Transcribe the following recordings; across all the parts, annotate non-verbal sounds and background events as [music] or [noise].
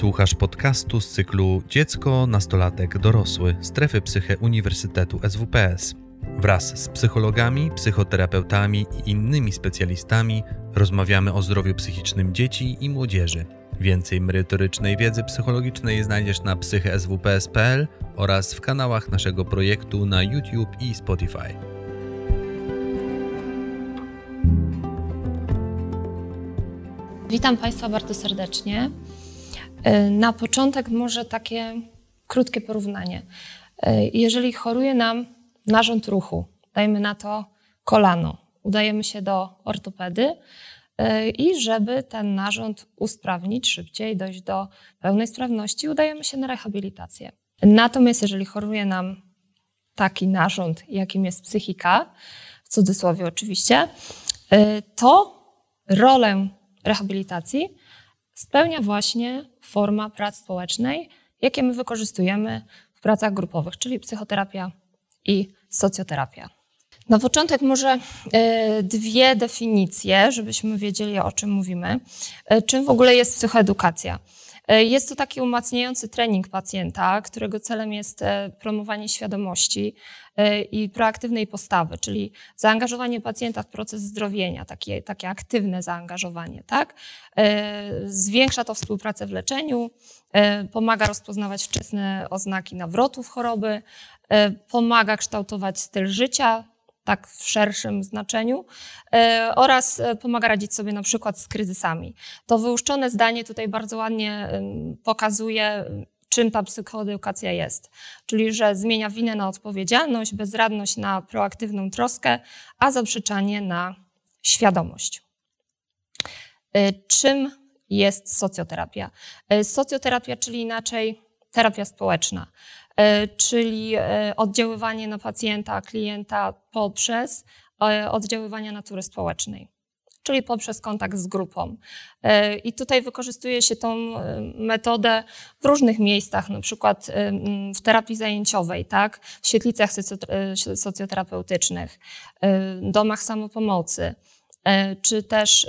Słuchasz podcastu z cyklu Dziecko, nastolatek, dorosły Strefy Psyche Uniwersytetu SWPS. Wraz z psychologami, psychoterapeutami i innymi specjalistami rozmawiamy o zdrowiu psychicznym dzieci i młodzieży. Więcej merytorycznej wiedzy psychologicznej znajdziesz na psycheswps.pl oraz w kanałach naszego projektu na YouTube i Spotify. Witam Państwa bardzo serdecznie. E, na początek może takie krótkie porównanie. E, jeżeli choruje nam narząd ruchu, dajmy na to kolano, udajemy się do ortopedy e, i żeby ten narząd usprawnić szybciej, dojść do pełnej sprawności, udajemy się na rehabilitację. Natomiast jeżeli choruje nam taki narząd, jakim jest psychika, w cudzysłowie oczywiście, to rolę rehabilitacji spełnia właśnie forma prac społecznej, jakie my wykorzystujemy w pracach grupowych, czyli psychoterapia i socjoterapia. Na początek może e, dwie definicje, żebyśmy wiedzieli o czym mówimy. E, czym w ogóle jest psychoedukacja? E, jest to taki umacniający trening pacjenta, którego celem jest e, promowanie świadomości e, i proaktywnej postawy, czyli zaangażowanie pacjenta w proces zdrowienia, takie, takie aktywne zaangażowanie. Tak? Zwiększa to współpracę w leczeniu, pomaga rozpoznawać wczesne oznaki nawrotów choroby, pomaga kształtować styl życia, tak w szerszym znaczeniu, e, oraz e, pomaga radzić sobie na przykład z kryzysami. To wyłuszczone zdanie tutaj bardzo ładnie pokazuje, czym ta psychoedukacja jest. Czyli, że zmienia winę na odpowiedzialność, bezradność na proaktywną troskę, a zaprzeczanie na świadomość. E, czym jest socjoterapia? Socjoterapia, czyli inaczej terapia społeczna. E, czyli e, oddziaływanie na pacjenta, klienta poprzez e, oddziaływania natury społecznej, czyli poprzez kontakt z grupą. I tutaj wykorzystuje się tą metodę w różnych miejscach, na przykład w terapii zajęciowej, tak? w świetlicach socjoterapeutycznych, domach samopomocy, czy też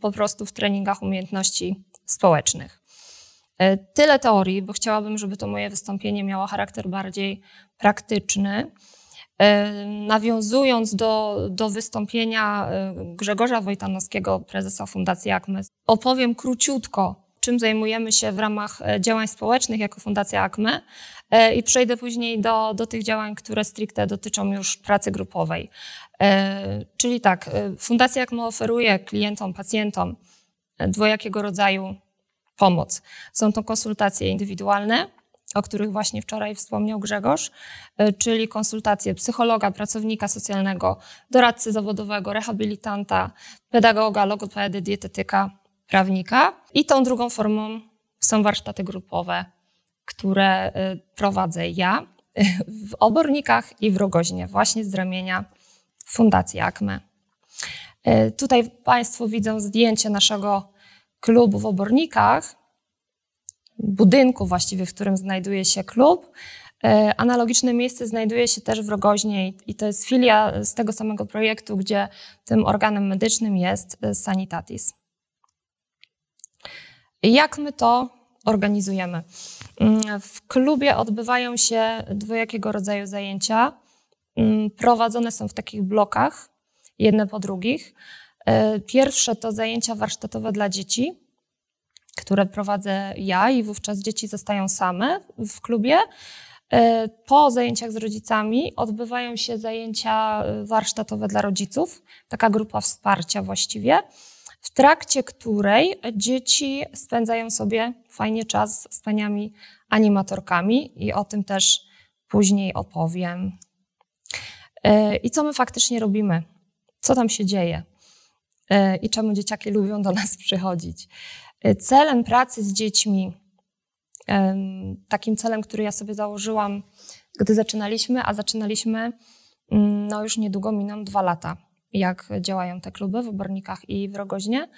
po prostu w treningach umiejętności społecznych. E, tyle teorii, bo chciałabym, żeby to moje wystąpienie miało charakter bardziej praktyczny. E, nawiązując do, do wystąpienia e, Grzegorza Wojtanowskiego, prezesa Fundacji ACME, opowiem króciutko, czym zajmujemy się w ramach działań społecznych jako Fundacja ACME i przejdę później do, do tych działań, które stricte dotyczą już pracy grupowej. Czyli tak, Fundacja ACME oferuje klientom, pacjentom dwojakiego rodzaju pomoc. Są to konsultacje indywidualne, o których właśnie wczoraj wspomniał Grzegorz, e, czyli konsultacje psychologa, pracownika socjalnego, doradcy zawodowego, rehabilitanta, pedagoga, logopedy, dietetyka, prawnika. I tą drugą formą są warsztaty grupowe, które e, prowadzę ja w Obornikach i w Rogoźnie, właśnie z ramienia Fundacji ACME. E, tutaj Państwo widzą zdjęcie naszego klubu w Obornikach, budynku właściwie, w którym znajduje się klub. E, analogiczne miejsce znajduje się też w Rogoźnie i to jest filia z tego samego projektu, gdzie tym organem medycznym jest e, Sanitatis. Jak my to organizujemy? Mm, w klubie odbywają się dwojakiego rodzaju zajęcia. Mm, prowadzone są w takich blokach, jedne po drugich. E, pierwsze to zajęcia warsztatowe dla dzieci, które prowadzę ja i wówczas dzieci zostają same w klubie. E, po zajęciach z rodzicami odbywają się zajęcia e, warsztatowe dla rodziców, taka grupa wsparcia właściwie, w trakcie której dzieci spędzają sobie fajnie czas z paniami animatorkami i o tym też później opowiem. I co my faktycznie robimy? Co tam się dzieje? E, i czemu dzieciaki lubią do nas przychodzić. E, celem pracy z dziećmi, takim celem, który ja sobie założyłam, gdy zaczynaliśmy, a zaczynaliśmy, mm, no już niedługo miną dwa lata, jak działają te kluby w Obornikach i w Rogoźnie.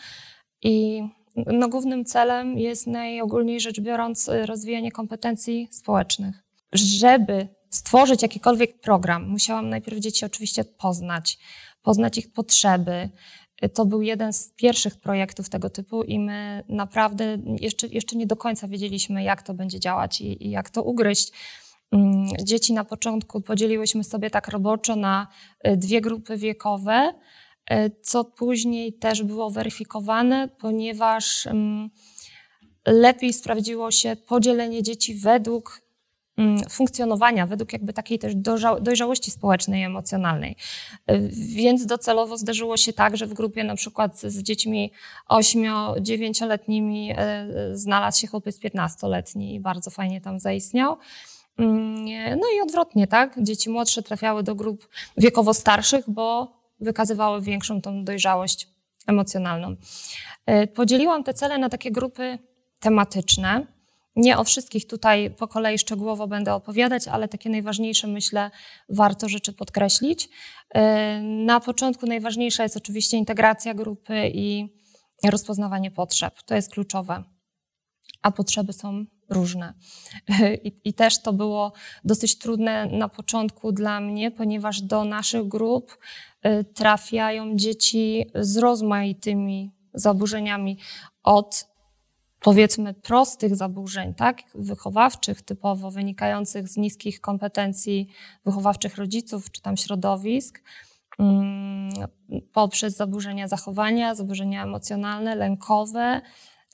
I no, głównym celem jest najogólniej rzecz biorąc rozwijanie kompetencji społecznych. Żeby stworzyć jakikolwiek program, musiałam najpierw dzieci oczywiście poznać, poznać ich potrzeby, To był jeden z pierwszych projektów tego typu i my naprawdę jeszcze, jeszcze nie do końca wiedzieliśmy, jak to będzie działać i, i jak to ugryźć. Mm, dzieci na początku podzieliłyśmy sobie tak roboczo na y, dwie grupy wiekowe, y, co później też było weryfikowane, ponieważ mm, lepiej sprawdziło się podzielenie dzieci według funkcjonowania, według jakby takiej też dojrzałości społecznej emocjonalnej. Y, więc docelowo zdarzyło się tak, że w grupie na przykład z dziećmi 8-9-letnimi znalazł się chłopiec 15-letni i bardzo fajnie tam zaistniał. Mm, no i odwrotnie, tak? Dzieci młodsze trafiały do grup wiekowo starszych, bo wykazywały większą tą dojrzałość emocjonalną. Podzieliłam te cele na takie grupy tematyczne. Nie o wszystkich tutaj po kolei szczegółowo będę opowiadać, ale takie najważniejsze myślę warto rzeczy podkreślić. E, na początku najważniejsza jest oczywiście integracja grupy i rozpoznawanie potrzeb. To jest kluczowe. A potrzeby są różne. [laughs] I, I, też to było dosyć trudne na początku dla mnie, ponieważ do naszych grup y, trafiają dzieci z rozmaitymi zaburzeniami od powiedzmy prostych zaburzeń, tak, wychowawczych typowo, wynikających z niskich kompetencji wychowawczych rodziców czy tam środowisk, mm, poprzez zaburzenia zachowania, zaburzenia emocjonalne, lękowe,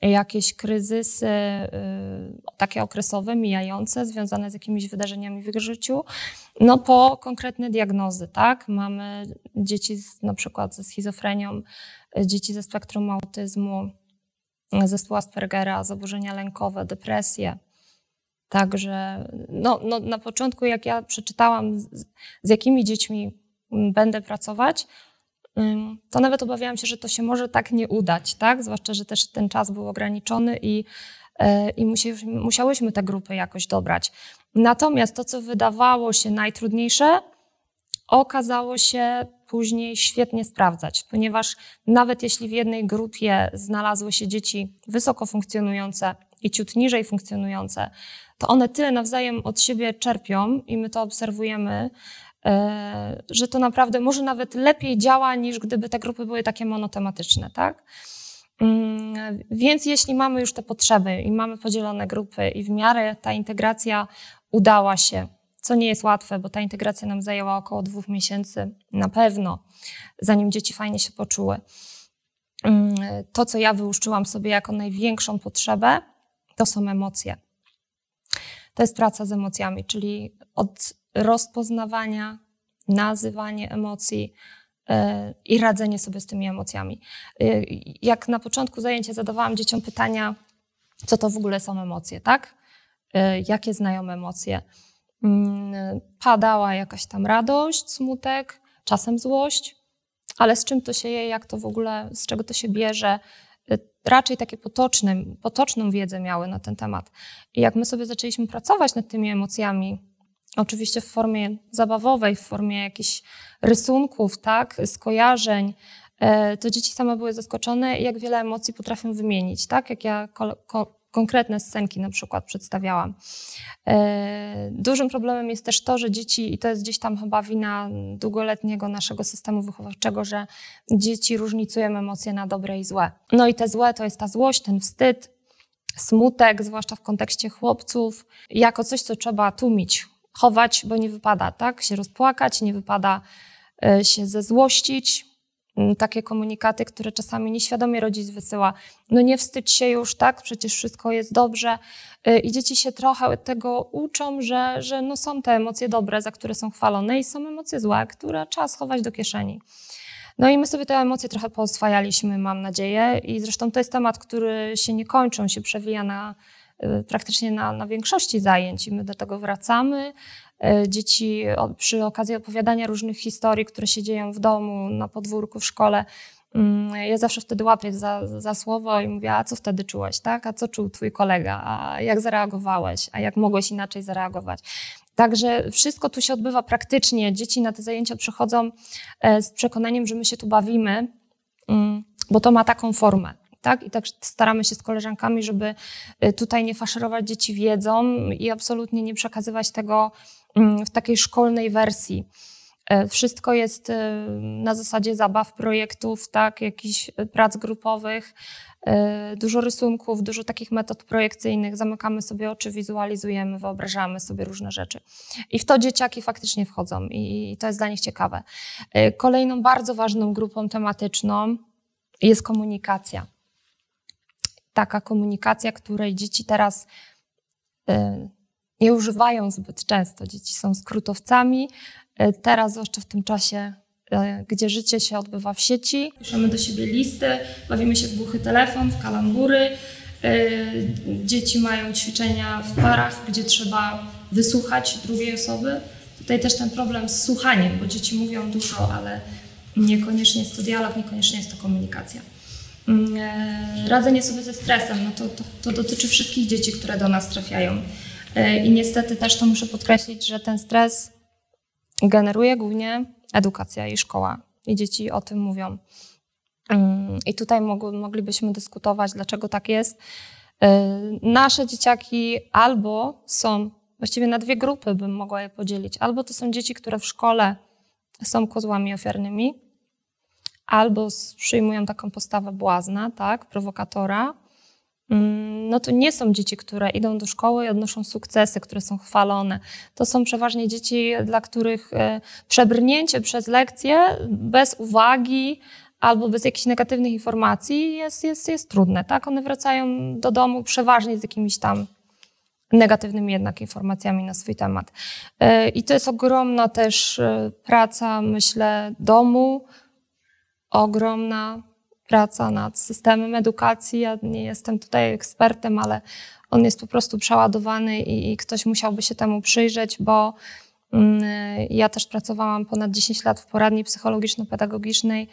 jakieś kryzysy y, takie okresowe, mijające, związane z jakimiś wydarzeniami w ich życiu, no po konkretne diagnozy, tak? Mamy dzieci z, na przykład ze schizofrenią, dzieci ze spektrum autyzmu, zespół Aspergera, zaburzenia lękowe, depresje. Także no, no, na początku, jak ja przeczytałam, z, z jakimi dziećmi będę pracować, to nawet obawiałam się, że to się może tak nie udać, tak? Zwłaszcza, że też ten czas był ograniczony i, e, i musiałyśmy te grupy jakoś dobrać. Natomiast to, co wydawało się najtrudniejsze, okazało się później świetnie sprawdzać, ponieważ nawet jeśli w jednej grupie znalazły się dzieci wysoko funkcjonujące i ciut niżej funkcjonujące, to one tyle nawzajem od siebie czerpią i my to obserwujemy, E, że to naprawdę może nawet lepiej działa, niż gdyby te grupy były takie monotematyczne, tak? Mm, więc jeśli mamy już te potrzeby i mamy podzielone grupy i w miarę ta integracja udała się, co nie jest łatwe, bo ta integracja nam zajęła około dwóch miesięcy na pewno, zanim dzieci fajnie się poczuły. Mm, to, co ja wyłuszczyłam sobie jako największą potrzebę, to są emocje. To jest praca z emocjami, czyli od rozpoznawania, nazywanie emocji e, i radzenie sobie z tymi emocjami. E, jak na początku zajęcia zadawałam dzieciom pytania, co to w ogóle są emocje, tak? E, jakie znają emocje? Mm, padała jakaś tam radość, smutek, czasem złość, ale z czym to się je, jak to w ogóle, z czego to się bierze? Raczej takie potoczne, potoczną wiedzę miały na ten temat. I jak my sobie zaczęliśmy pracować nad tymi emocjami, oczywiście w formie zabawowej, w formie jakichś rysunków, tak, skojarzeń, e, to dzieci same były zaskoczone, jak wiele emocji potrafią wymienić, tak, jak ja konkretne scenki na przykład przedstawiałam. E, dużym problemem jest też to, że dzieci, i to jest gdzieś tam chyba wina długoletniego naszego systemu wychowawczego, że dzieci różnicują emocje na dobre i złe. No i te złe to jest ta złość, ten wstyd, smutek, zwłaszcza w kontekście chłopców, jako coś, co trzeba tłumić, chować, bo nie wypada, tak? Się rozpłakać, nie wypada e, się zezłościć. Mm, takie komunikaty, które czasami nieświadomie rodzic wysyła. No nie wstydź się już, tak? Przecież wszystko jest dobrze. E, I dzieci się trochę tego uczą, że, że no są te emocje dobre, za które są chwalone i są emocje złe, które trzeba schować do kieszeni. No i my sobie te emocje trochę poswajaliśmy, mam nadzieję. I zresztą to jest temat, który się nie kończy, on się przewija na Y, praktycznie na, na większości zajęć i my do tego wracamy. Y, dzieci przy okazji opowiadania różnych historii, które się dzieją w domu, na podwórku, w szkole, mm, ja zawsze wtedy łapię za, za słowo i mówię, a co wtedy czułeś, tak? A co czuł twój kolega? A jak zareagowałeś? A jak mogłeś inaczej zareagować? Także wszystko tu się odbywa praktycznie. Dzieci na te zajęcia przychodzą e, z przekonaniem, że my się tu bawimy, mm, bo to ma taką formę tak? I tak staramy się z koleżankami, żeby y, tutaj nie faszerować dzieci wiedzą i absolutnie nie przekazywać tego w takiej szkolnej wersji. E, wszystko jest e, na zasadzie zabaw, projektów, tak, jakichś prac grupowych, e, dużo rysunków, dużo takich metod projekcyjnych. Zamykamy sobie oczy, wizualizujemy, wyobrażamy sobie różne rzeczy. I w to dzieciaki faktycznie wchodzą i to jest dla nich ciekawe. Kolejną bardzo ważną grupą tematyczną jest komunikacja. Taka komunikacja, której dzieci teraz nie używają zbyt często. Dzieci są skrótowcami, E, teraz, zwłaszcza w tym czasie, e, gdzie życie się odbywa w sieci. Piszemy do siebie listy, bawimy się w głuchy telefon, w kalambury. E, dzieci mają ćwiczenia w parach, gdzie trzeba wysłuchać drugiej osoby. Tutaj też ten problem z słuchaniem, bo dzieci mówią dużo, ale niekoniecznie jest to dialog, niekoniecznie jest to komunikacja. Mm, radzenie sobie ze stresem, no to, to, to dotyczy wszystkich dzieci, które do nas trafiają. I niestety też to muszę podkreślić, że ten stres generuje głównie edukacja i szkoła. I dzieci o tym mówią. Mm, I tutaj moglibyśmy dyskutować, dlaczego tak jest. Y, nasze dzieciaki albo są, właściwie na dwie grupy bym mogła je podzielić. Albo to są dzieci, które w szkole są kozłami ofiarnymi, albo przyjmują taką postawę błazna, tak, prowokatora, no to nie są dzieci, które idą do szkoły i odnoszą sukcesy, które są chwalone. To są przeważnie dzieci, dla których e, przebrnięcie przez lekcje bez uwagi albo bez jakichś negatywnych informacji jest, jest, jest trudne. Tak? One wracają do domu przeważnie z jakimiś tam negatywnymi jednak informacjami na swój temat. E, I to jest ogromna też e, praca, myślę, domu, ogromna praca nad systemem edukacji. Ja nie jestem tutaj ekspertem, ale on jest po prostu przeładowany i, i ktoś musiałby się temu przyjrzeć, bo mm, ja też pracowałam ponad 10 lat w poradni psychologiczno-pedagogicznej.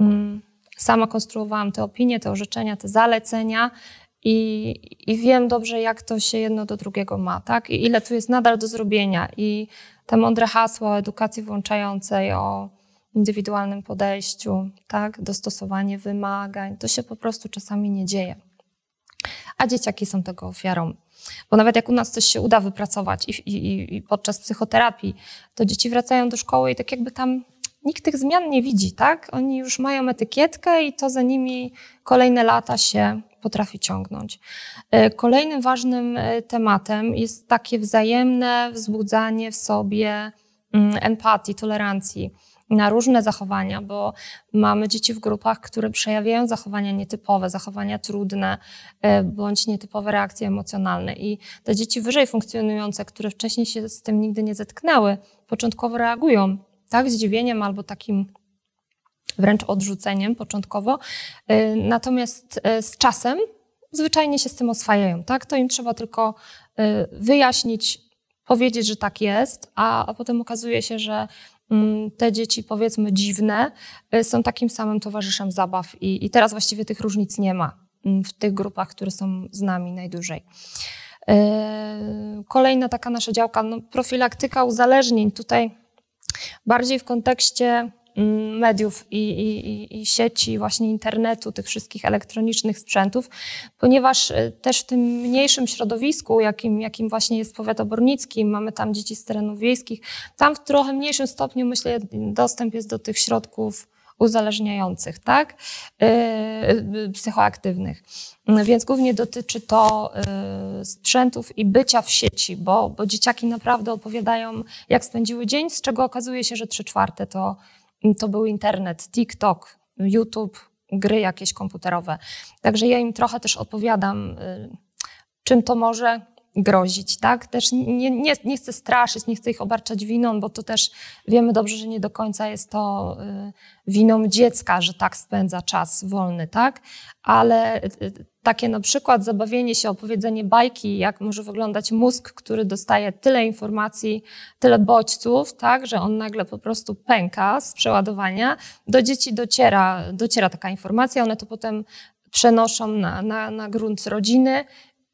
Mm, sama konstruowałam te opinie, te orzeczenia, te zalecenia i, i wiem dobrze, jak to się jedno do drugiego ma, tak? I ile tu jest nadal do zrobienia. I te mądre hasła o edukacji włączającej, o indywidualnym podejściu, tak, dostosowanie wymagań. To się po prostu czasami nie dzieje. A dzieciaki są tego ofiarą. Bo nawet jak u nas coś się uda wypracować i, i, i podczas psychoterapii, to dzieci wracają do szkoły i tak jakby tam nikt tych zmian nie widzi, tak? Oni już mają etykietkę i to za nimi kolejne lata się potrafi ciągnąć. E, kolejnym ważnym e, tematem jest takie wzajemne wzbudzanie w sobie mm, empatii, tolerancji na różne zachowania, bo mamy dzieci w grupach, które przejawiają zachowania nietypowe, zachowania trudne e, bądź nietypowe reakcje emocjonalne. I te dzieci wyżej funkcjonujące, które wcześniej się z tym nigdy nie zetknęły, początkowo reagują tak zdziwieniem albo takim wręcz odrzuceniem początkowo. E, natomiast e, z czasem zwyczajnie się z tym oswajają. Tak? To im trzeba tylko wyjaśnić, powiedzieć, że tak jest, a, a potem okazuje się, że te dzieci, powiedzmy, dziwne, y, są takim samym towarzyszem zabaw i, i teraz właściwie tych różnic nie ma mm, w tych grupach, które są z nami najdłużej. Y, kolejna taka nasza działka, no, profilaktyka uzależnień. Tutaj bardziej w kontekście Mm, mediów i, i, i, sieci, właśnie internetu, tych wszystkich elektronicznych sprzętów, ponieważ e, też w tym mniejszym środowisku, jakim, jakim właśnie jest powiat obornicki, mamy tam dzieci z terenów wiejskich, tam w trochę mniejszym stopniu, myślę, dostęp jest do tych środków uzależniających, tak, yy, psychoaktywnych. Więc głównie dotyczy to yy, sprzętów i bycia w sieci, bo, bo dzieciaki naprawdę opowiadają, jak spędziły dzień, z czego okazuje się, że trzy czwarte to to był internet, TikTok, YouTube, gry jakieś komputerowe. Także ja im trochę też opowiadam, y, czym to może grozić, tak? Też nie, nie, nie chcę straszyć, nie chcę ich obarczać winą, bo to też wiemy dobrze, że nie do końca jest to y, winą dziecka, że tak spędza czas wolny, tak? Ale y, takie na przykład zabawienie się, opowiedzenie bajki, jak może wyglądać mózg, który dostaje tyle informacji, tyle bodźców, tak, że on nagle po prostu pęka z przeładowania. Do dzieci dociera, dociera taka informacja, one to potem przenoszą na, na, na grunt rodziny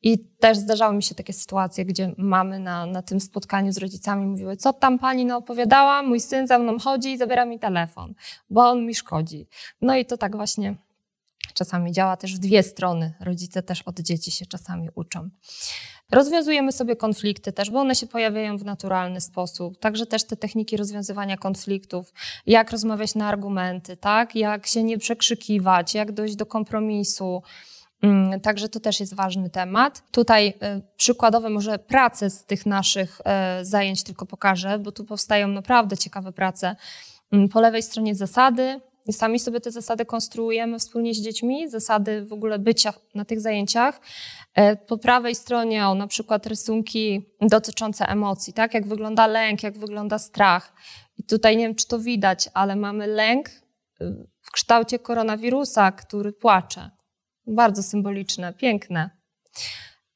i też zdarzały mi się takie sytuacje, gdzie mamy na, na tym spotkaniu z rodzicami mówiły, co tam pani opowiadała, mój syn za mną chodzi i zabiera mi telefon, bo on mi szkodzi. No i to tak właśnie Czasami działa też w dwie strony. Rodzice też od dzieci się czasami uczą. Rozwiązujemy sobie konflikty też, bo one się pojawiają w naturalny sposób. Także też te techniki rozwiązywania konfliktów, jak rozmawiać na argumenty, tak? jak się nie przekrzykiwać, jak dojść do kompromisu. Mm, także to też jest ważny temat. Tutaj y, przykładowe może prace z tych naszych y, zajęć tylko pokażę, bo tu powstają naprawdę ciekawe prace. Mm, po lewej stronie zasady, sami sobie te zasady konstruujemy wspólnie z dziećmi, zasady w ogóle bycia na tych zajęciach. E, po prawej stronie o na przykład rysunki dotyczące emocji, tak? Jak wygląda lęk, jak wygląda strach. I tutaj nie wiem, czy to widać, ale mamy lęk y, w kształcie koronawirusa, który płacze. Bardzo symboliczne, piękne.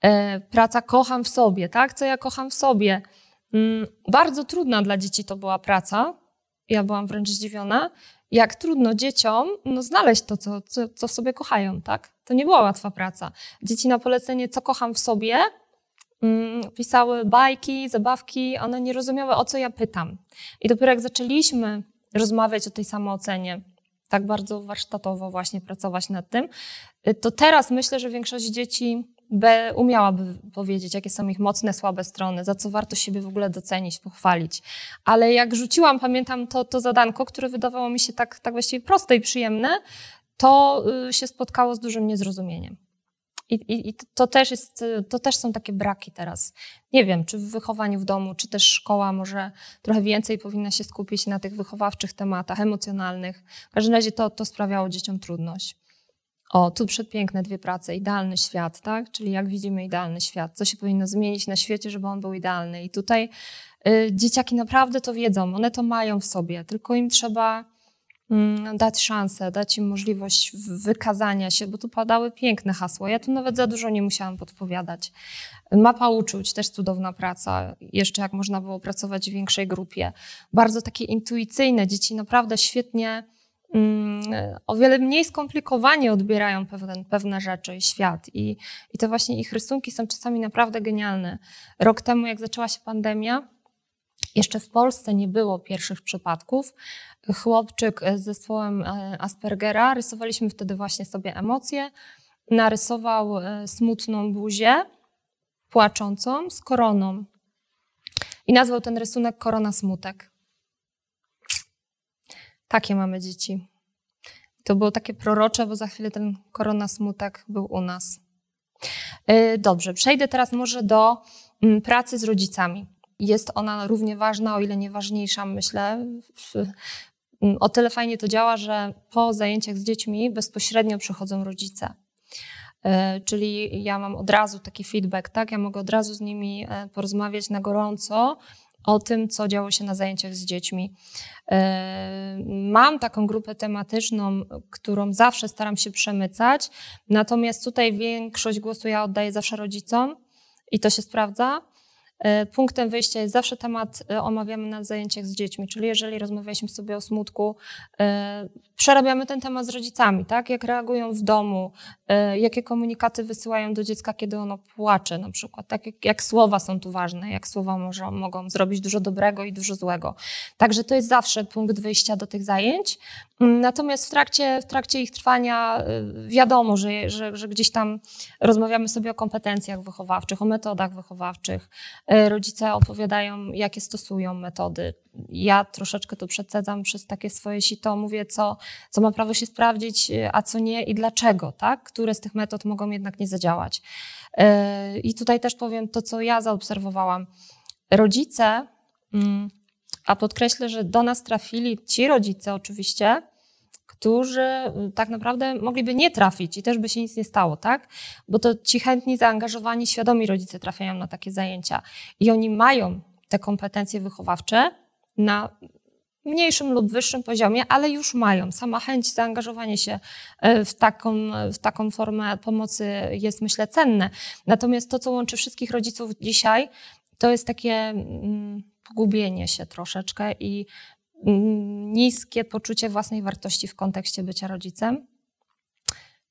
E, praca kocham w sobie, tak? Co ja kocham w sobie? Mm, bardzo trudna dla dzieci to była praca. Ja byłam wręcz zdziwiona, jak trudno dzieciom no, znaleźć to, co, co, co w sobie kochają, tak? To nie była łatwa praca. Dzieci na polecenie, co kocham w sobie, mm, pisały bajki, zabawki, one nie rozumiały, o co ja pytam. I dopiero jak zaczęliśmy rozmawiać o tej samoocenie, tak bardzo warsztatowo właśnie pracować nad tym, y, to teraz myślę, że większość dzieci umiałaby powiedzieć, jakie są ich mocne, słabe strony, za co warto siebie w ogóle docenić, pochwalić. Ale jak rzuciłam, pamiętam to, to zadanko, które wydawało mi się tak, tak właściwie proste i przyjemne, to y, się spotkało z dużym niezrozumieniem. I, i, I, to, też jest, to też są takie braki teraz. Nie wiem, czy w wychowaniu w domu, czy też szkoła może trochę więcej powinna się skupić na tych wychowawczych tematach, emocjonalnych. W każdym razie to, to sprawiało dzieciom trudność. O, tu przedpiękne dwie prace, idealny świat, tak? Czyli jak widzimy idealny świat, co się powinno zmienić na świecie, żeby on był idealny. I tutaj y, dzieciaki naprawdę to wiedzą, one to mają w sobie, tylko im trzeba y, dać szansę, dać im możliwość wykazania się, bo tu padały piękne hasła. Ja tu nawet za dużo nie musiałam podpowiadać. Mapa uczuć, też cudowna praca, jeszcze jak można było pracować w większej grupie. Bardzo takie intuicyjne, dzieci naprawdę świetnie o wiele mniej skomplikowanie odbierają pewne, pewne rzeczy i świat. I, I to właśnie ich rysunki są czasami naprawdę genialne. Rok temu, jak zaczęła się pandemia, jeszcze w Polsce nie było pierwszych przypadków. Chłopczyk z zespołem e, Aspergera, rysowaliśmy wtedy właśnie sobie emocje, narysował e, smutną buzię, płaczącą, z koroną. I nazwał ten rysunek Korona Smutek. Takie mamy dzieci. To było takie prorocze, bo za chwilę ten korona smutek był u nas. E, dobrze, przejdę teraz może do mm, pracy z rodzicami. Jest ona równie ważna, o ile nie ważniejsza, myślę. Mm, o tyle fajnie to działa, że po zajęciach z dziećmi bezpośrednio przychodzą rodzice. E, czyli ja mam od razu taki feedback, tak? Ja mogę od razu z nimi e, porozmawiać na gorąco o tym, co działo się na zajęciach z dziećmi. E, mam taką grupę tematyczną, którą zawsze staram się przemycać, natomiast tutaj większość głosu ja oddaję zawsze rodzicom i to się sprawdza. E, punktem wyjścia jest zawsze temat e, omawiamy na zajęciach z dziećmi, czyli jeżeli rozmawialiśmy sobie o smutku, przerabiamy ten temat z rodzicami, tak? Jak reagują w domu, jakie komunikaty wysyłają do dziecka, kiedy ono płacze na przykład, tak? Jak, jak słowa są tu ważne, jak słowa może, mogą zrobić dużo dobrego i dużo złego. Także to jest zawsze punkt wyjścia do tych zajęć. Natomiast w trakcie, w trakcie ich trwania wiadomo, że, że, że gdzieś tam rozmawiamy sobie o kompetencjach wychowawczych, o metodach wychowawczych, E, rodzice opowiadają, jakie stosują metody. Ja troszeczkę to przecedzam przez takie swoje sito, mówię, co, co ma prawo się sprawdzić, a co nie i dlaczego, tak? Które z tych metod mogą jednak nie zadziałać. E, I tutaj też powiem to, co ja zaobserwowałam. Rodzice, mm, a podkreślę, że do nas trafili ci rodzice oczywiście, którzy y, tak naprawdę mogliby nie trafić i też by się nic nie stało, tak? Bo to ci chętni, zaangażowani, świadomi rodzice trafiają na takie zajęcia i oni mają te kompetencje wychowawcze na mniejszym lub wyższym poziomie, ale już mają. Sama chęć zaangażowania się e, w taką, w taką formę pomocy jest, myślę, cenne. Natomiast to, co łączy wszystkich rodziców dzisiaj, to jest takie mm, pogubienie się troszeczkę i niskie poczucie własnej wartości w kontekście bycia rodzicem.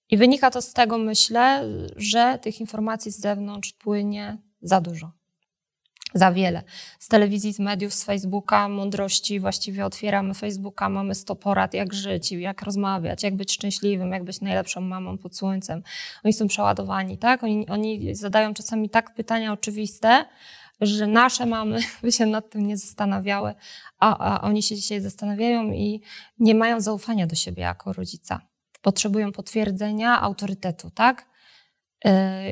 I wynika to z tego, myślę, że tych informacji z zewnątrz płynie za dużo. Za wiele. Z telewizji, z mediów, z Facebooka, mądrości właściwie otwieramy Facebooka, mamy 100 porad, jak żyć, jak rozmawiać, jak być szczęśliwym, jak być najlepszą mamą pod słońcem. Oni są przeładowani, tak? Oni, oni zadają czasami tak pytania oczywiste, że nasze mamy [laughs] by się nad tym nie zastanawiały, a, a oni się dzisiaj zastanawiają i nie mają zaufania do siebie jako rodzica. Potrzebują potwierdzenia autorytetu, tak?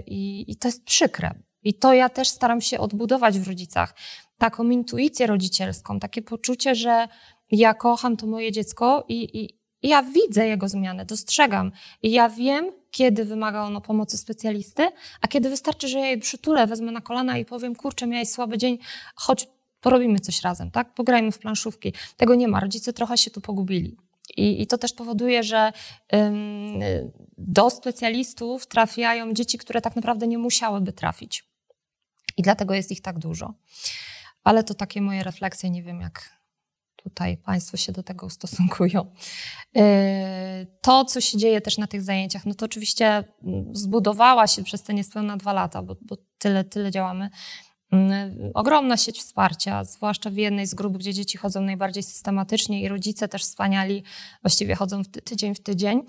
I, I to jest przykre, i to ja też staram się odbudować w rodzicach. Taką intuicję rodzicielską, takie poczucie, że ja kocham to moje dziecko i, i, i ja widzę jego zmianę, dostrzegam. I ja wiem, kiedy wymaga ono pomocy specjalisty, a kiedy wystarczy, że ja jej przytulę, wezmę na kolana i powiem, kurczę, miałeś słaby dzień, chodź, porobimy coś razem, tak? Pograjmy w planszówki. Tego nie ma. Rodzice trochę się tu pogubili. I, I, to też powoduje, że ym, do specjalistów trafiają dzieci, które tak naprawdę nie musiałyby trafić. I dlatego jest ich tak dużo. Ale to takie moje refleksje, nie wiem jak tutaj Państwo się do tego ustosunkują. E, to, co się dzieje też na tych zajęciach, no to oczywiście mm, zbudowała się przez te niespełna dwa lata, bo, bo tyle, tyle działamy. Mm, ogromna sieć wsparcia, zwłaszcza w jednej z grup, gdzie dzieci chodzą najbardziej systematycznie i rodzice też wspaniali, właściwie chodzą tydzień w tydzień.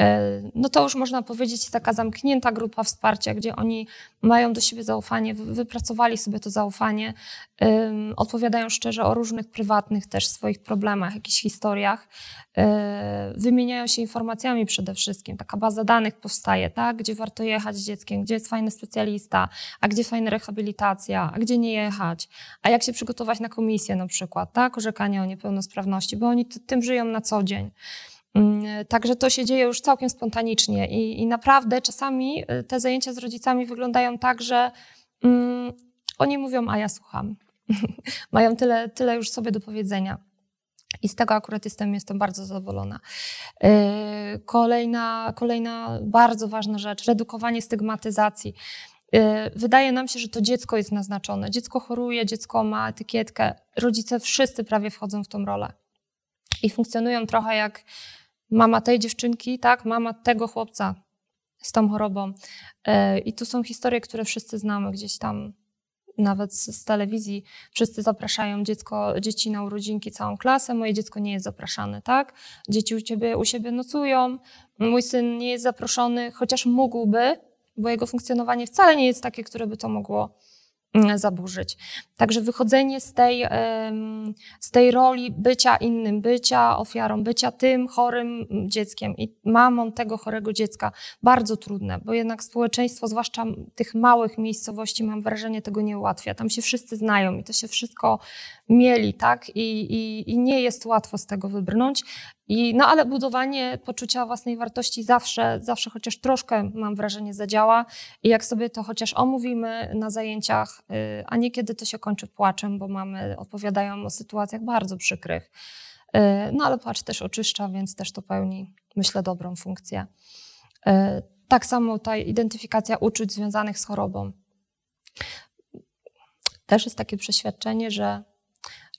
E, no to już można powiedzieć taka zamknięta grupa wsparcia, gdzie oni mają do siebie zaufanie, wypracowali sobie to zaufanie, odpowiadają szczerze o różnych prywatnych też swoich problemach, jakichś historiach, e, wymieniają się informacjami przede wszystkim. Taka baza danych powstaje, tak? gdzie warto jechać z dzieckiem, gdzie jest fajny specjalista, a gdzie fajna rehabilitacja, a gdzie nie jechać, a jak się przygotować na komisję na przykład, tak? orzekania o niepełnosprawności, bo oni tym żyją na co dzień. Mm, także to się dzieje już całkiem spontanicznie i, i naprawdę czasami y, te zajęcia z rodzicami wyglądają tak, że mm, oni mówią, a ja słucham. [laughs] Mają tyle, tyle już sobie do powiedzenia. I z tego akurat jestem, jestem bardzo zadowolona. Y, kolejna, kolejna bardzo ważna rzecz, redukowanie stygmatyzacji. Y, wydaje nam się, że to dziecko jest naznaczone. Dziecko choruje, dziecko ma etykietkę. Rodzice wszyscy prawie wchodzą w tą rolę. I funkcjonują trochę jak mama tej dziewczynki, tak, mama tego chłopca z tą chorobą. E, I tu są historie, które wszyscy znamy gdzieś tam, nawet z, telewizji. Wszyscy zapraszają dziecko, dzieci na urodzinki, całą klasę. Moje dziecko nie jest zapraszane, tak? Dzieci u ciebie, u siebie nocują. Mój syn nie jest zaproszony, chociaż mógłby, bo jego funkcjonowanie wcale nie jest takie, które by to mogło zaburzyć. Także wychodzenie z tej, z tej roli bycia innym, bycia ofiarą, bycia tym chorym dzieckiem i mamą tego chorego dziecka, bardzo trudne, bo jednak społeczeństwo, zwłaszcza tych małych miejscowości, mam wrażenie, tego nie ułatwia. Tam się wszyscy znają i to się wszystko mieli, tak? I, i, i nie jest łatwo z tego wybrnąć. I, no ale budowanie poczucia własnej wartości zawsze, zawsze chociaż troszkę, mam wrażenie, zadziała. I jak sobie to chociaż omówimy na zajęciach, y, a niekiedy to się kończy płaczem, bo mamy opowiadają o sytuacjach bardzo przykrych. Y, no ale płacz też oczyszcza, więc też to pełni, myślę, dobrą funkcję. Y, tak samo ta identyfikacja uczuć związanych z chorobą. Też jest takie przeświadczenie, że,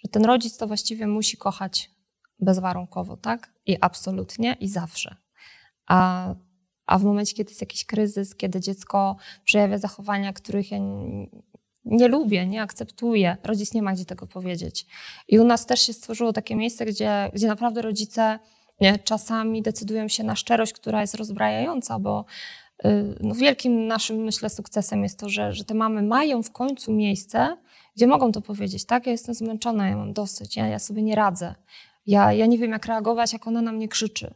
że ten rodzic to właściwie musi kochać bezwarunkowo, tak? I absolutnie i zawsze. A, a w momencie, kiedy jest jakiś kryzys, kiedy dziecko przejawia zachowania, których ja nie, lubię, nie akceptuję, rodzic nie ma gdzie tego powiedzieć. I u nas też się stworzyło takie miejsce, gdzie, gdzie naprawdę rodzice czasami decydują się na szczerość, która jest rozbrajająca, bo y, no, wielkim naszym, myślę, sukcesem jest to, że, że te mamy mają w końcu miejsce, gdzie mogą to powiedzieć, tak? Ja jestem zmęczona, ja mam dosyć, ja, ja sobie nie radzę. Ja, ja nie wiem, jak reagować, jak ona na mnie krzyczy.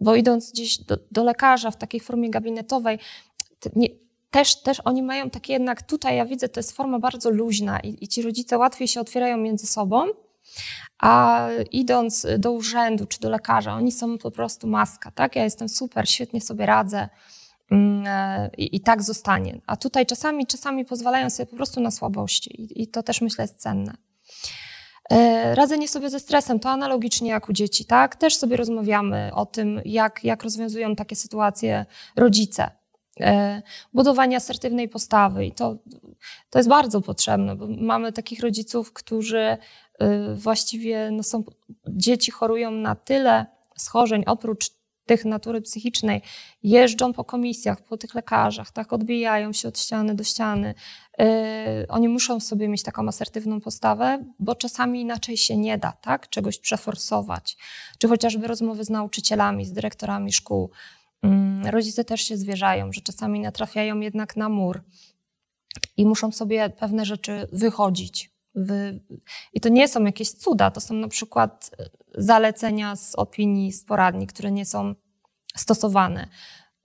Bo idąc gdzieś do, do lekarza w takiej formie gabinetowej, nie, też, też oni mają takie jednak, tutaj ja widzę, to jest forma bardzo luźna i, i ci rodzice łatwiej się otwierają między sobą, a idąc do urzędu czy do lekarza, oni są po prostu maska, tak? Ja jestem super, świetnie sobie radzę mm, e, i, i tak zostanie. A tutaj czasami, czasami pozwalają sobie po prostu na słabości i, i to też myślę jest cenne. E, radzenie sobie ze stresem to analogicznie jak u dzieci, tak? Też sobie rozmawiamy o tym, jak, jak rozwiązują takie sytuacje rodzice. E, budowanie asertywnej postawy i to, to jest bardzo potrzebne, bo mamy takich rodziców, którzy e, właściwie no są, dzieci chorują na tyle schorzeń oprócz tych natury psychicznej, jeżdżą po komisjach, po tych lekarzach, tak, odbijają się od ściany do ściany. Yy, oni muszą sobie mieć taką asertywną postawę, bo czasami inaczej się nie da, tak, czegoś przeforsować. Czy chociażby rozmowy z nauczycielami, z dyrektorami szkół. Yy, rodzice też się zwierzają, że czasami natrafiają jednak na mur i muszą sobie pewne rzeczy wychodzić. I to nie są jakieś cuda, to są na przykład zalecenia z opinii, z poradni, które nie są stosowane.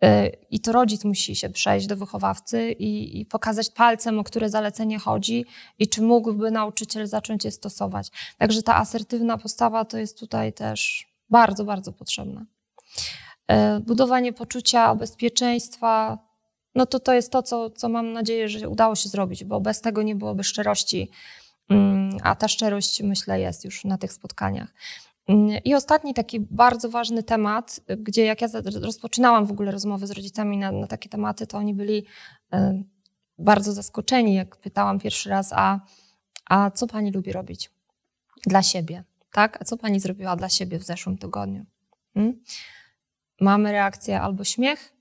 Y, I to rodzic musi się przejść do wychowawcy i, i, pokazać palcem, o które zalecenie chodzi i czy mógłby nauczyciel zacząć je stosować. Także ta asertywna postawa to jest tutaj też bardzo, bardzo potrzebna. Y, budowanie poczucia bezpieczeństwa, no to to jest to, co, co mam nadzieję, że udało się zrobić, bo bez tego nie byłoby szczerości, a ta szczerość, myślę, jest już na tych spotkaniach. I ostatni taki bardzo ważny temat, gdzie jak ja rozpoczynałam w ogóle rozmowy z rodzicami na, na takie tematy, to oni byli bardzo zaskoczeni, jak pytałam pierwszy raz, a, a co pani lubi robić dla siebie? Tak? A co pani zrobiła dla siebie w zeszłym tygodniu? Hmm? Mamy reakcję albo śmiech,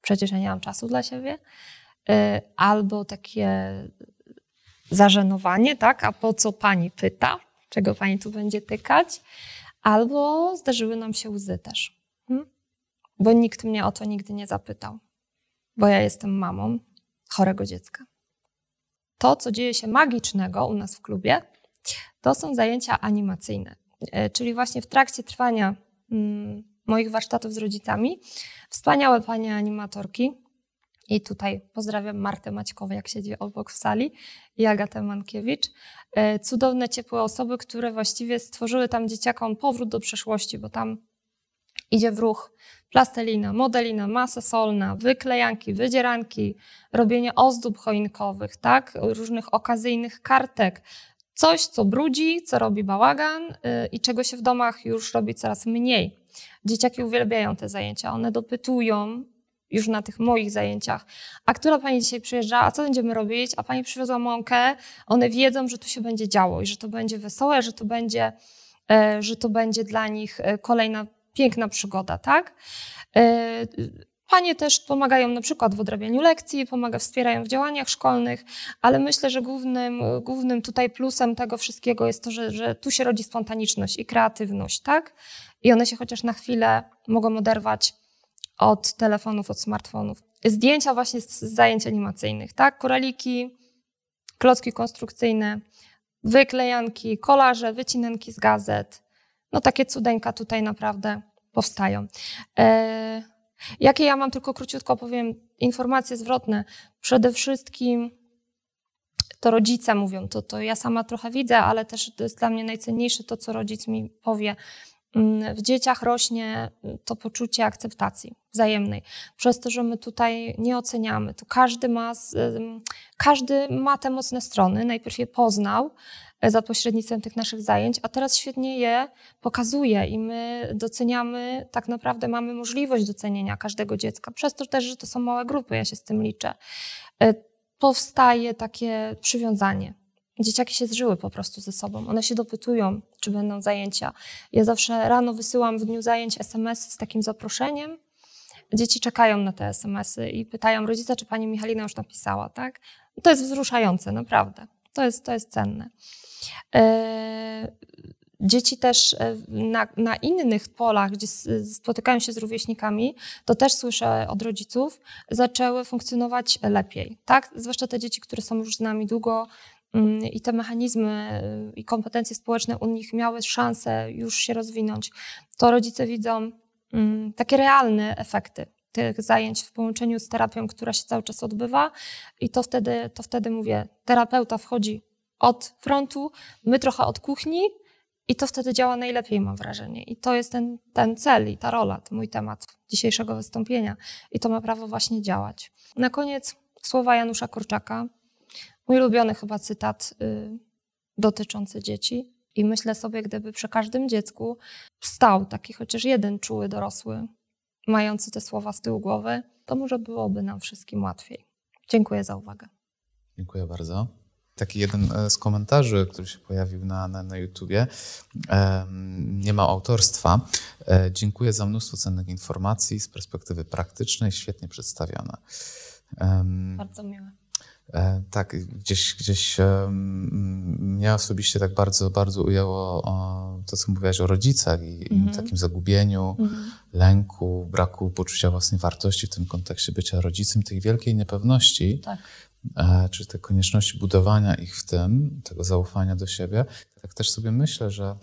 przecież ja nie mam czasu dla siebie, e, albo takie zażenowanie, tak? A po co pani pyta? czego pani tu będzie tykać, albo zdarzyły nam się łzy też. Hmm? Bo nikt mnie o to nigdy nie zapytał, bo ja jestem mamą chorego dziecka. To, co dzieje się magicznego u nas w klubie, to są zajęcia animacyjne. E, czyli właśnie w trakcie trwania mm, moich warsztatów z rodzicami, wspaniałe panie animatorki, i tutaj pozdrawiam Martę Maćkowę, jak siedzi obok w sali, i Agatę Mankiewicz. E, cudowne, ciepłe osoby, które właściwie stworzyły tam dzieciakom powrót do przeszłości, bo tam idzie w ruch plastelina, modelina, masa solna, wyklejanki, wydzieranki, robienie ozdób choinkowych, tak? różnych okazyjnych kartek. Coś, co brudzi, co robi bałagan yy, i czego się w domach już robi coraz mniej. Dzieciaki uwielbiają te zajęcia. One dopytują, już na tych moich zajęciach. A która pani dzisiaj przyjeżdża? A co będziemy robić? A pani przywiozła mąkę. One wiedzą, że tu się będzie działo i że to będzie wesołe, że to będzie, e, że to będzie dla nich e, kolejna piękna przygoda, tak? E, panie też pomagają na przykład w odrabianiu lekcji, pomaga, wspierają w działaniach szkolnych, ale myślę, że głównym, głównym tutaj plusem tego wszystkiego jest to, że, że tu się rodzi spontaniczność i kreatywność, tak? I one się chociaż na chwilę mogą oderwać od telefonów, od smartfonów. Zdjęcia właśnie z zajęć animacyjnych, tak? Koraliki, klocki konstrukcyjne, wyklejanki, kolaże, wycinanki z gazet. No takie cudeńka tutaj naprawdę powstają. E, jakie ja mam, tylko króciutko powiem, informacje zwrotne. Przede wszystkim to rodzice mówią, to, to ja sama trochę widzę, ale też to jest dla mnie najcenniejsze to, co rodzic mi powie. Mm, w dzieciach rośnie y, to poczucie akceptacji wzajemnej. Przez to, że my tutaj nie oceniamy, to każdy ma, każdy ma te mocne strony. Najpierw je poznał e, za pośrednictwem tych naszych zajęć, a teraz świetnie je pokazuje i my doceniamy, tak naprawdę mamy możliwość docenienia każdego dziecka. Przez to też, że to są małe grupy, ja się z tym liczę. E, powstaje takie przywiązanie dzieciaki się zżyły po prostu ze sobą. One się dopytują, czy będą zajęcia. Ja zawsze rano wysyłam w dniu zajęć SMS z takim zaproszeniem. Dzieci czekają na te SMS-y i pytają rodzica, czy pani Michalina już napisała, tak? To jest wzruszające, naprawdę. To jest, to jest cenne. E, dzieci też e, na, na, innych polach, gdzie spotykają się z rówieśnikami, to też słyszę od rodziców, zaczęły funkcjonować lepiej. Tak? Zwłaszcza te dzieci, które są już z nami długo, i te mechanizmy y, i kompetencje społeczne u nich miały szansę już się rozwinąć, to rodzice widzą mm, takie realne efekty tych zajęć w połączeniu z terapią, która się cały czas odbywa i to wtedy, to wtedy mówię, terapeuta wchodzi od frontu, my trochę od kuchni i to wtedy działa najlepiej, mam wrażenie. I to jest ten, ten cel i ta rola, mój temat dzisiejszego wystąpienia. I to ma prawo właśnie działać. Na koniec słowa Janusza Korczaka, Mój ulubiony chyba cytat y, dotyczący dzieci. I myślę sobie, gdyby przy każdym dziecku stał taki chociaż jeden czuły dorosły, mający te słowa z tyłu głowy, to może byłoby nam wszystkim łatwiej. Dziękuję za uwagę. Dziękuję bardzo. Taki jeden e, z komentarzy, który się pojawił na, na, na YouTubie, nie ma autorstwa. E, dziękuję za mnóstwo cennych informacji z perspektywy praktycznej, świetnie przedstawione. Bardzo miłe. E, tak, gdzieś, gdzieś mnie osobiście tak bardzo, bardzo ujęło to, co mówiłaś o rodzicach i, mm -hmm. takim zagubieniu, mm -hmm. lęku, braku poczucia własnej wartości w tym kontekście bycia rodzicem, tej wielkiej niepewności. Tak. E, czy tej konieczności budowania ich w tym, tego zaufania do siebie. Tak też sobie myślę, że,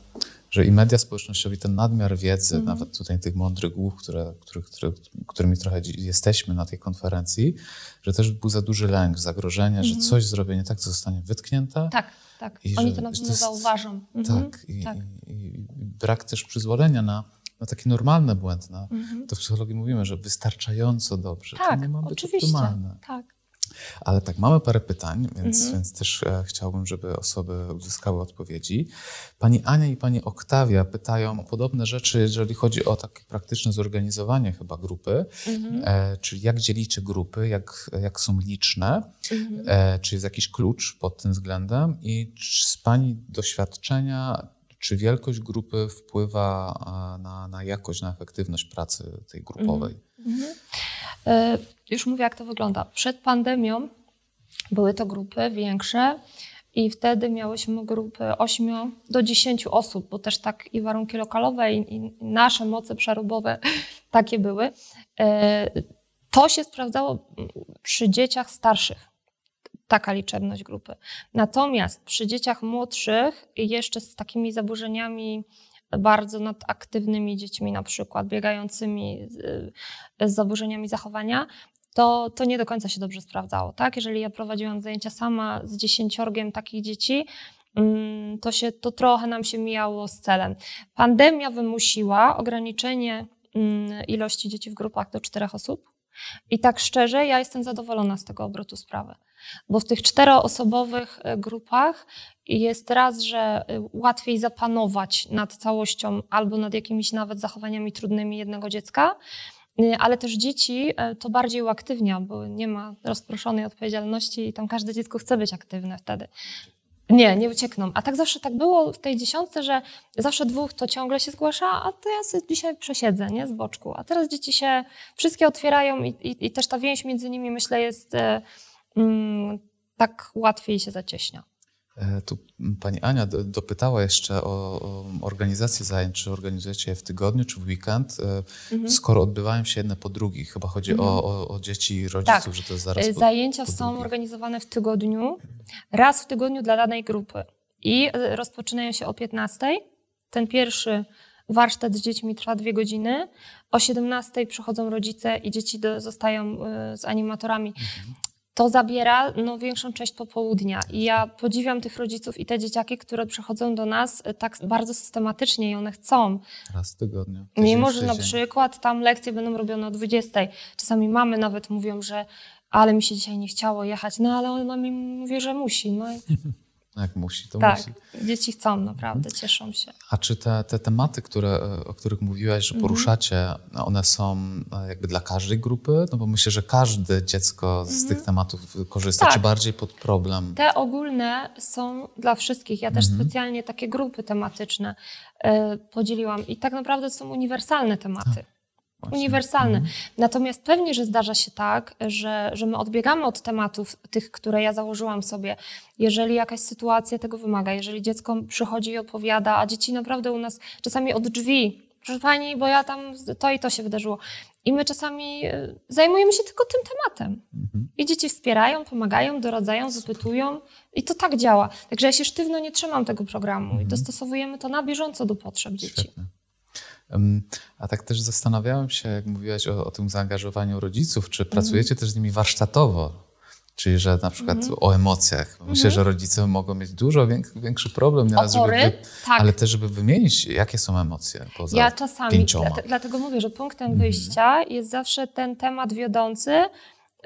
że i media społecznościowe, ten nadmiar wiedzy, mm. nawet tutaj tych mądrych głów, które, które, które, którymi trochę jesteśmy na tej konferencji, że też był za duży lęk, zagrożenie, mm. że mhm. coś zrobię nie tak, co zostanie wytknięte. Tak, tak. I Oni że, to na pewno zauważą. Mhm. Tak, i, tak. I, i, brak też przyzwolenia na na takie normalne błędne. Mm-hmm. To w psychologii mówimy, że wystarczająco dobrze. Tak, to nie ma być oczywiście. optymalne. Tak. Ale tak, mamy parę pytań, więc, mhm. więc też e, chciałbym, żeby osoby uzyskały odpowiedzi. Pani Ania i pani Oktawia pytają o podobne rzeczy, jeżeli chodzi o takie praktyczne zorganizowanie chyba grupy, mhm. e, czyli jak dzielicie grupy, jak, jak są liczne, mhm. e, czy jest jakiś klucz pod tym względem i czy z pani doświadczenia, czy wielkość grupy wpływa na, na jakość, na efektywność pracy tej grupowej? Mhm. mhm. E, już mówię, jak to wygląda. Przed pandemią były to grupy większe i wtedy miałyśmy grupy 8 do 10 osób, bo też tak i warunki lokalowe, i, i nasze moce przerobowe takie były. E, to się sprawdzało przy dzieciach starszych, taka liczebność grupy. Natomiast przy dzieciach młodszych, jeszcze z takimi zaburzeniami bardzo nadaktywnymi dziećmi, na przykład biegającymi z, zaburzeniami zachowania, to, to nie do końca się dobrze sprawdzało. Tak? Jeżeli ja prowadziłam zajęcia sama z dziesięciorgiem takich dzieci, mm, to, się, to trochę nam się mijało z celem. Pandemia wymusiła ograniczenie mm, ilości dzieci w grupach do czterech osób. I tak szczerze, ja jestem zadowolona z tego obrotu sprawy, bo w tych czteroosobowych e, grupach jest raz, że e, łatwiej zapanować nad całością albo nad jakimiś nawet zachowaniami trudnymi jednego dziecka, e, ale też dzieci to bardziej uaktywnia, bo nie ma rozproszonej odpowiedzialności i tam każde dziecko chce być aktywne wtedy. Nie, nie uciekną. A tak zawsze tak było w tej dziesiątce, że zawsze dwóch to ciągle się zgłasza, a to ja sobie dzisiaj przesiedzę, nie, z boczku. A teraz dzieci się wszystkie otwierają i, i, i też ta więź między nimi, myślę, jest mm, tak łatwiej się zacieśnia. E, tu pani Ania dopytała jeszcze o, o organizację zajęć, czy organizujecie je w tygodniu, czy w weekend, e, mhm. skoro odbywają się jedne po drugich. Chyba chodzi mhm. o, o, o, dzieci i rodziców, tak. że to jest zaraz po, Zajęcia po są organizowane w tygodniu, raz w tygodniu dla danej grupy i e, rozpoczynają się o 15. Ten pierwszy warsztat z dziećmi trwa dwie godziny. O 17 przychodzą rodzice i dzieci do, zostają z animatorami. Mhm to zabiera no, większą część popołudnia. I ja podziwiam tych rodziców i te dzieciaki, które przychodzą do nas e, tak bardzo systematycznie i one chcą. Raz w tygodniu. Mimo, że na przykład tam lekcje będą robione o 20. Czasami mamy nawet mówią, że ale mi się dzisiaj nie chciało jechać, no ale ona mi mówi, że musi. No. [laughs] Jak musi, to tak, musi. dzieci chcą, naprawdę, cieszą się. A czy te, te tematy, które, o których mówiłaś, że mhm. poruszacie, one są e, jakby dla każdej grupy? No bo myślę, że każde dziecko z mhm. tych tematów korzysta, tak. czy bardziej pod problem? Te ogólne są dla wszystkich. Ja też mhm. specjalnie takie grupy tematyczne y, podzieliłam i tak naprawdę są uniwersalne tematy. Właśnie. uniwersalny. Mhm. Natomiast pewnie, że zdarza się tak, że, że my odbiegamy od tematów tych, które ja założyłam sobie, jeżeli jakaś sytuacja tego wymaga, jeżeli dziecko przychodzi i opowiada, a dzieci naprawdę u nas czasami od drzwi, proszę pani, bo ja tam to i to się wydarzyło. I my czasami e, zajmujemy się tylko tym tematem. Mhm. I dzieci wspierają, pomagają, doradzają, wypytują. I to tak działa. Także ja się sztywno nie trzymam tego programu mhm. i dostosowujemy to na bieżąco do potrzeb dzieci. Świetne. A tak też zastanawiałem się, jak mówiłaś o, o tym zaangażowaniu rodziców, czy pracujecie mm. też z nimi warsztatowo? Czyli, że na przykład mm. o emocjach. Myślę, że rodzice mogą mieć dużo większy problem nieraz, żeby wy, tak. ale też, żeby wymienić, jakie są emocje poza Ja czasami, pięcioma. dlatego mówię, że punktem wyjścia jest zawsze ten temat wiodący,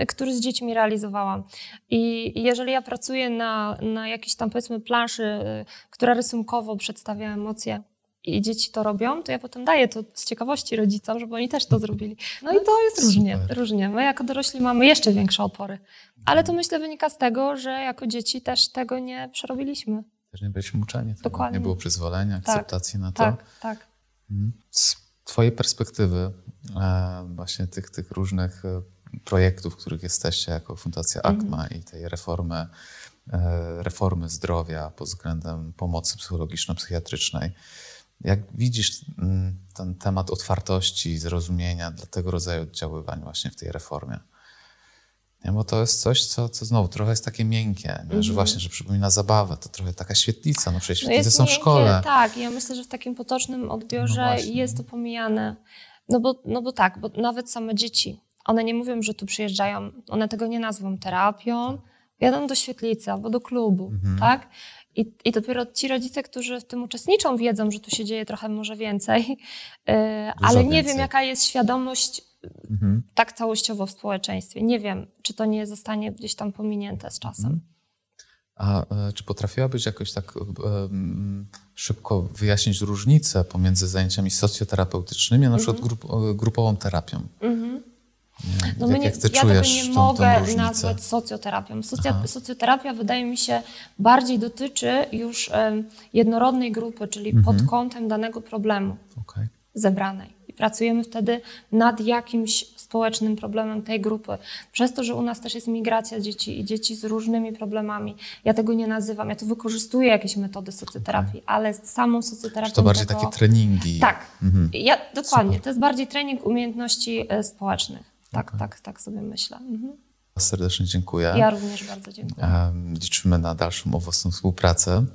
który z dziećmi realizowałam. I jeżeli ja pracuję na, na jakiejś tam powiedzmy planszy, y, która rysunkowo przedstawia emocje, i dzieci to robią, to ja potem daję to z ciekawości rodzicom, żeby oni też to zrobili. No i to jest różnie, różnie. My jako dorośli mamy jeszcze większe opory. Ale to myślę wynika z tego, że jako dzieci też tego nie przerobiliśmy. Też nie byliśmy uczeni. Dokładnie. Nie było przyzwolenia, Tak, akceptacji na to. Tak, tak. Mhm. Z Twojej perspektywy, e, właśnie tych, tych różnych e, projektów, w których jesteście jako Fundacja ACMA i tej reformy, e, reformy zdrowia pod względem pomocy psychologiczno-psychiatrycznej, jak widzisz mm, ten temat otwartości, zrozumienia dla tego rodzaju oddziaływań właśnie w tej reformie? Nie, bo to jest coś, co, co znowu trochę jest takie miękkie, nie? że właśnie, że przypomina zabawę, to trochę taka świetlica, no przecież No świetlice są w miękkie, szkole. Tak, ja myślę, że w takim potocznym odbiorze No jest to pomijane. No bo, no bo tak, bo nawet same dzieci, one nie mówią, że tu przyjeżdżają, one tego nie nazwą terapią, jadą do świetlicy albo do klubu, Mhm. tak? I, I dopiero ci rodzice, którzy w tym uczestniczą, wiedzą, że tu się dzieje trochę może więcej, [laughs] yy, ale nie więcej. wiem, jaka jest świadomość Mhm. tak całościowo w społeczeństwie. Nie wiem, czy to nie zostanie gdzieś tam pominięte z czasem. A e, czy potrafiłabyś jakoś tak e, m, szybko wyjaśnić różnicę pomiędzy zajęciami socjoterapeutycznymi, a na przykład grup, e, grupową terapią? Mhm. No jak, my nie, jak ty ja czujesz tego nie tą, tą mogę różnicę? nazwać socjoterapią. Socja, Aha. socjoterapia wydaje mi się bardziej dotyczy już em, jednorodnej grupy, czyli Mhm. pod kątem danego problemu Okej. zebranej. I pracujemy wtedy nad jakimś społecznym problemem tej grupy. Przez to, że u nas też jest migracja dzieci i dzieci z różnymi problemami, ja tego nie nazywam, ja tu wykorzystuję jakieś metody socjoterapii, ale z samą socjoterapią Czy to bardziej tego... takie treningi? Tak, Mhm. ja, dokładnie. Super. To jest bardziej trening umiejętności e, społecznych. Tak, Okej. tak, tak sobie myślę. Mhm. Serdecznie dziękuję. Ja również bardzo dziękuję. Liczymy na dalszą owocną współpracę.